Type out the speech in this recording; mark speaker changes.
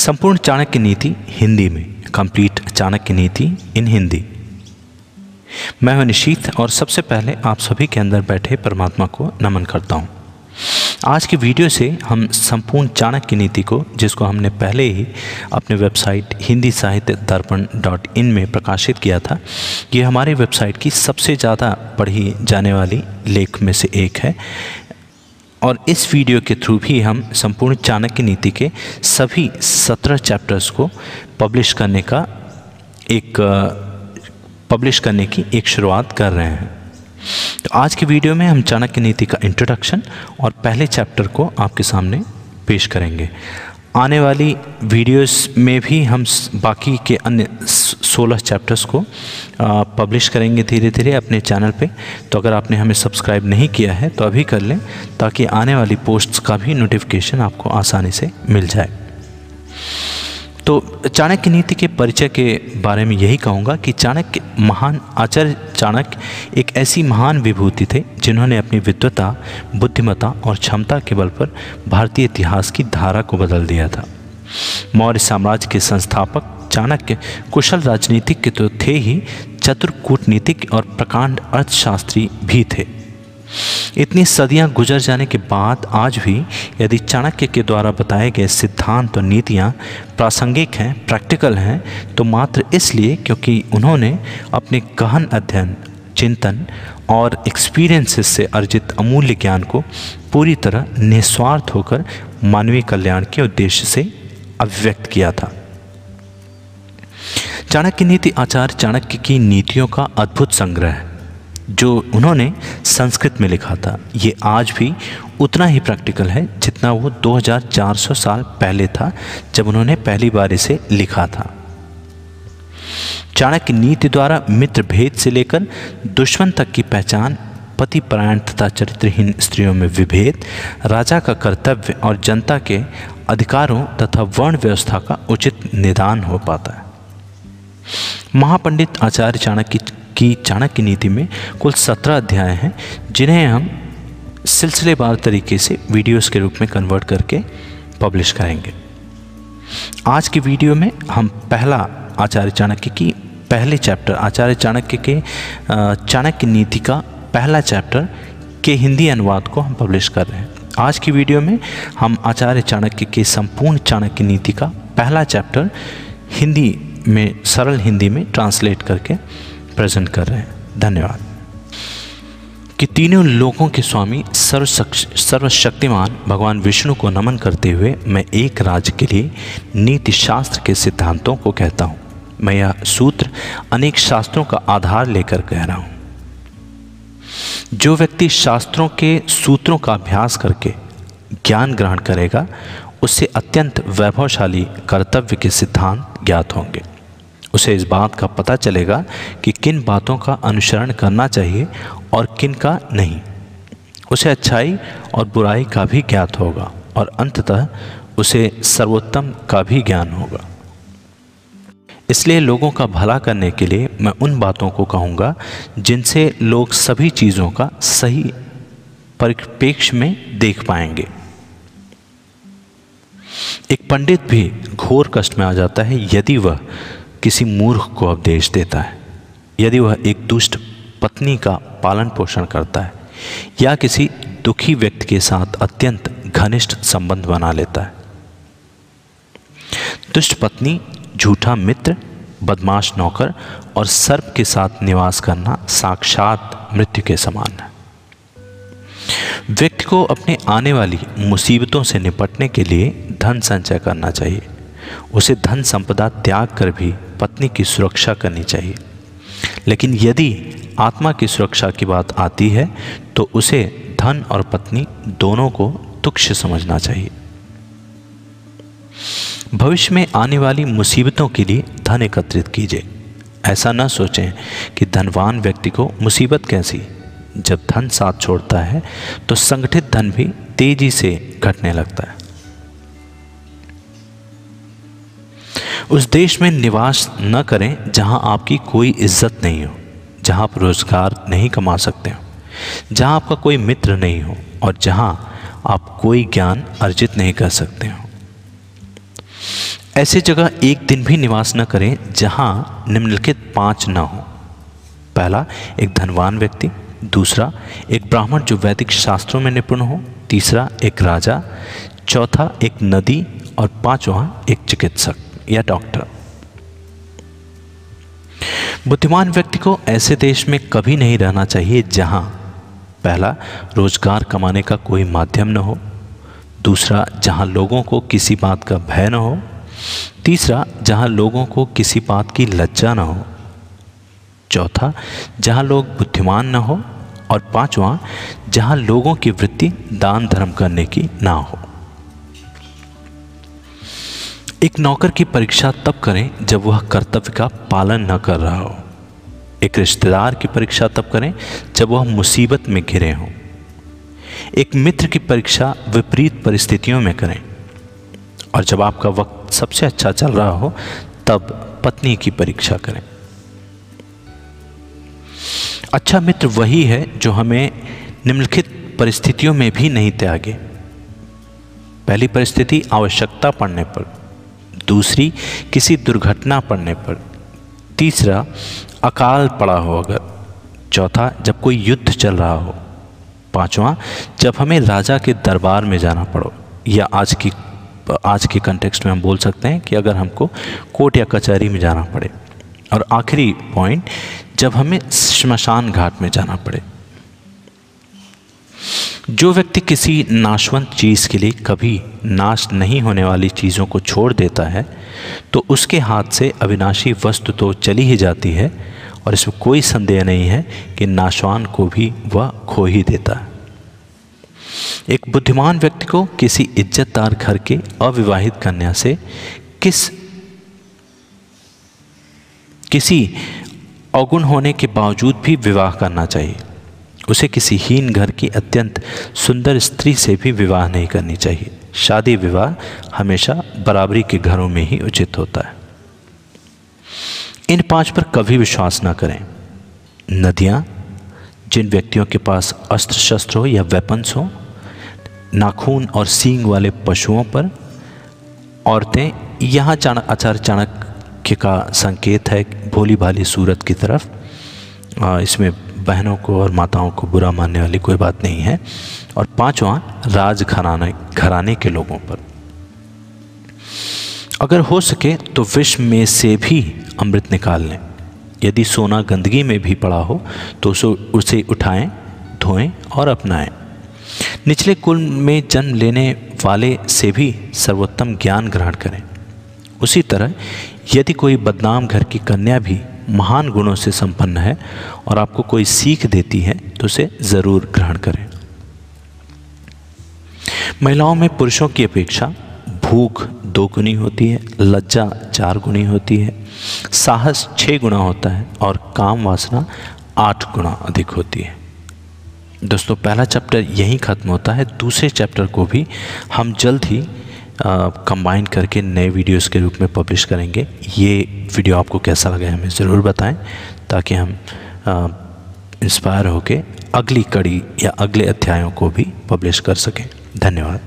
Speaker 1: संपूर्ण चाणक्य नीति हिंदी में कंप्लीट चाणक्य नीति इन हिंदी मैं हूँ निशीत और सबसे पहले आप सभी के अंदर बैठे परमात्मा को नमन करता हूँ। आज की वीडियो से हम संपूर्ण चाणक्य नीति को, जिसको हमने पहले ही अपने वेबसाइट हिंदी साहित्य दर्पण डॉट इन में प्रकाशित किया था, ये हमारी वेबसाइट की सबसे ज़्यादा पढ़ी जाने वाली लेख में से एक है और इस वीडियो के थ्रू भी हम संपूर्ण चाणक्य नीति के सभी सत्रह चैप्टर्स को पब्लिश करने का एक पब्लिश करने की एक शुरुआत कर रहे हैं। तो आज की वीडियो में हम चाणक्य नीति का इंट्रोडक्शन और पहले चैप्टर को आपके सामने पेश करेंगे। आने वाली वीडियोस में भी हम बाकी के अन्य सोलह चैप्टर्स को पब्लिश करेंगे धीरे धीरे अपने चैनल पे। तो अगर आपने हमें सब्सक्राइब नहीं किया है तो अभी कर लें, ताकि आने वाली पोस्ट्स का भी नोटिफिकेशन आपको आसानी से मिल जाए। तो चाणक्य नीति के परिचय के बारे में यही कहूँगा कि चाणक्य महान आचार्य चाणक्य एक ऐसी महान विभूति थे जिन्होंने अपनी विद्वता बुद्धिमता और क्षमता के बल पर भारतीय इतिहास की धारा को बदल दिया था। मौर्य साम्राज्य के संस्थापक चाणक्य कुशल राजनीतिक के तो थे ही, चतुर कूटनीतिक और प्रकांड अर्थशास्त्री भी थे। इतनी सदियाँ गुजर जाने के बाद आज भी यदि चाणक्य के द्वारा बताए गए सिद्धांत और नीतियाँ प्रासंगिक हैं, प्रैक्टिकल हैं तो मात्र इसलिए क्योंकि उन्होंने अपने गहन अध्ययन, चिंतन और एक्सपीरियंसेस से अर्जित अमूल्य ज्ञान को पूरी तरह निस्वार्थ होकर मानवीय कल्याण के उद्देश्य से अभिव्यक्त किया था। चाणक्य नीति आचार्य चाणक्य की नीतियों का अद्भुत संग्रह है। जो उन्होंने संस्कृत में लिखा था। ये आज भी उतना ही प्रैक्टिकल है जितना वो 2400 साल पहले था, जब उन्होंने पहली बार इसे लिखा था। चाणक्य नीति द्वारा मित्र भेद से लेकर दुश्मन तक की पहचान पति परायण तथा चरित्रहीन स्त्रियों में विभेद, राजा का कर्तव्य और जनता के अधिकारों तथा वर्ण व्यवस्था का उचित निदान हो पाता है। महापंडित आचार्य चाणक्य की चाणक्य नीति में कुल सत्रह अध्याय हैं, जिन्हें हम सिलसिलेवार तरीके से वीडियोस के रूप में कन्वर्ट करके पब्लिश करेंगे। आज की वीडियो में हम पहला आचार्य चाणक्य की पहले चैप्टर, आचार्य चाणक्य के चाणक्य नीति का पहला चैप्टर के हिंदी अनुवाद को हम पब्लिश कर रहे हैं। आज की वीडियो में हम आचार्य चाणक्य के संपूर्ण चाणक्य नीति का पहला चैप्टर हिंदी में सरल हिंदी में ट्रांसलेट करके प्रेजेंट कर रहे हैं। धन्यवाद। कि तीनों लोगों के स्वामी सर्व सर्वशक्तिमान भगवान विष्णु को नमन करते हुए मैं एक राज्य के लिए नीति शास्त्र के सिद्धांतों को कहता हूँ। मैं यह सूत्र अनेक शास्त्रों का आधार लेकर कह रहा हूँ। जो व्यक्ति शास्त्रों के सूत्रों का अभ्यास करके ज्ञान ग्रहण करेगा उससे अत्यंत वैभवशाली कर्तव्य के सिद्धांत ज्ञात होंगे। उसे इस बात का पता चलेगा कि किन बातों का अनुसरण करना चाहिए और किन का नहीं। उसे अच्छाई और बुराई का भी ज्ञात होगा और अंततः उसे सर्वोत्तम का भी ज्ञान होगा। इसलिए लोगों का भला करने के लिए मैं उन बातों को कहूँगा जिनसे लोग सभी चीज़ों का सही परिप्रेक्ष्य में देख पाएँगे। एक पंडित भी घोर कष्ट में आ जाता है, यदि वह किसी मूर्ख को उपदेश देता है, यदि वह एक दुष्ट पत्नी का पालन पोषण करता है, या किसी दुखी व्यक्ति के साथ अत्यंत घनिष्ठ संबंध बना लेता है। दुष्ट पत्नी, झूठा मित्र, बदमाश नौकर और सर्प के साथ निवास करना साक्षात मृत्यु के समान है। व्यक्ति को अपने आने वाली मुसीबतों से निपटने के लिए धन संचय करना चाहिए। उसे धन संपदा त्याग कर भी पत्नी की सुरक्षा करनी चाहिए। लेकिन यदि आत्मा की सुरक्षा की बात आती है तो उसे धन और पत्नी दोनों को तुक्ष समझना चाहिए। भविष्य में आने वाली मुसीबतों के लिए धन एकत्रित कीजिए। ऐसा न सोचें कि धनवान व्यक्ति को मुसीबत कैसी। जब धन साथ छोड़ता है तो संगठित धन भी तेज़ी से घटने लगता है। उस देश में निवास न करें जहाँ आपकी कोई इज़्ज़त नहीं हो, जहाँ आप रोज़गार नहीं कमा सकते हो, जहाँ आपका कोई मित्र नहीं हो और जहाँ आप कोई ज्ञान अर्जित नहीं कर सकते हो। ऐसी जगह एक दिन भी निवास न करें जहाँ निम्नलिखित पाँच न हो। पहला, एक धनवान व्यक्ति। दूसरा, एक ब्राह्मण जो वैदिक शास्त्रों में निपुण हो। तीसरा, एक राजा। चौथा, एक नदी। और पांचवा, एक चिकित्सक। या डॉक्टर। बुद्धिमान व्यक्ति को ऐसे देश में कभी नहीं रहना चाहिए जहाँ, पहला, रोज़गार कमाने का कोई माध्यम न हो। दूसरा, जहाँ लोगों को किसी बात का भय न हो। तीसरा, जहाँ लोगों को किसी बात की लज्जा न हो। चौथा, जहाँ लोग बुद्धिमान न हो। और पांचवा, जहाँ लोगों की वृत्ति दान धर्म करने की ना हो। एक नौकर की परीक्षा तब करें जब वह कर्तव्य का पालन न कर रहा हो। एक रिश्तेदार की परीक्षा तब करें जब वह मुसीबत में घिरे हों। एक मित्र की परीक्षा विपरीत परिस्थितियों में करें। और जब आपका वक्त सबसे अच्छा चल रहा हो, तब पत्नी की परीक्षा करें। अच्छा मित्र वही है जो हमें निम्नलिखित परिस्थितियों में भी नहीं त्यागे। पहली परिस्थिति आवश्यकता पड़ने पर। दूसरी, किसी दुर्घटना पड़ने पर। तीसरा, अकाल पड़ा हो अगर। चौथा, जब कोई युद्ध चल रहा हो। पांचवा, जब हमें राजा के दरबार में जाना पड़ो। या आज की, आज के कंटेक्स्ट में हम बोल सकते हैं कि अगर हमको कोर्ट या कचहरी में जाना पड़े। और आखिरी पॉइंट जब हमें श्मशान घाट में जाना पड़े। जो व्यक्ति किसी नाशवंत चीज़ के लिए कभी नाश नहीं होने वाली चीज़ों को छोड़ देता है तो उसके हाथ से अविनाशी वस्तु तो चली ही जाती है और इसमें कोई संदेह नहीं है कि नाशवान को भी वह खो ही देता है। एक बुद्धिमान व्यक्ति को किसी इज्जतदार घर के अविवाहित कन्या से किस, किसी अवगुण होने के बावजूद भी विवाह करना चाहिए। उसे किसी हीन घर की अत्यंत सुंदर स्त्री से भी विवाह नहीं करनी चाहिए। शादी विवाह हमेशा बराबरी के घरों में ही उचित होता है। इन पाँच पर कभी विश्वास ना करें। नदियाँ, जिन व्यक्तियों के पास अस्त्र शस्त्र हो या वेपन्स हो, नाखून और सींग वाले पशुओं पर, औरतें, यहाँ चाणक, आचार्य चाणक्य का संकेत है भोली भाली सूरत की तरफ़ इसमें बहनों को और माताओं को बुरा मानने वाली कोई बात नहीं है। और पांचवा, राज घराने घराने के लोगों पर। अगर हो सके तो विष में से भी अमृत निकाल लें। यदि सोना गंदगी में भी पड़ा हो तो उसे उसे उठाएँ, धोएँ और अपनाएँ। निचले कुल में जन्म लेने वाले से भी सर्वोत्तम ज्ञान ग्रहण करें। उसी तरह, यदि कोई बदनाम घर की कन्या भी महान गुणों से संपन्न है और आपको कोई सीख देती है तो उसे ज़रूर ग्रहण करें। महिलाओं में पुरुषों की अपेक्षा भूख दो गुनी होती है, लज्जा चार गुनी होती है, साहस छः गुना होता है और काम वासना आठ गुना अधिक होती है। दोस्तों, पहला चैप्टर यहीं ख़त्म होता है, दूसरे चैप्टर को भी हम जल्द ही कंबाइन करके नए वीडियोस के रूप में पब्लिश करेंगे। ये वीडियो आपको कैसा लगा हमें ज़रूर बताएँ, ताकि हम इंस्पायर होकर अगली कड़ी या अगले अध्यायों को भी पब्लिश कर सकें। धन्यवाद।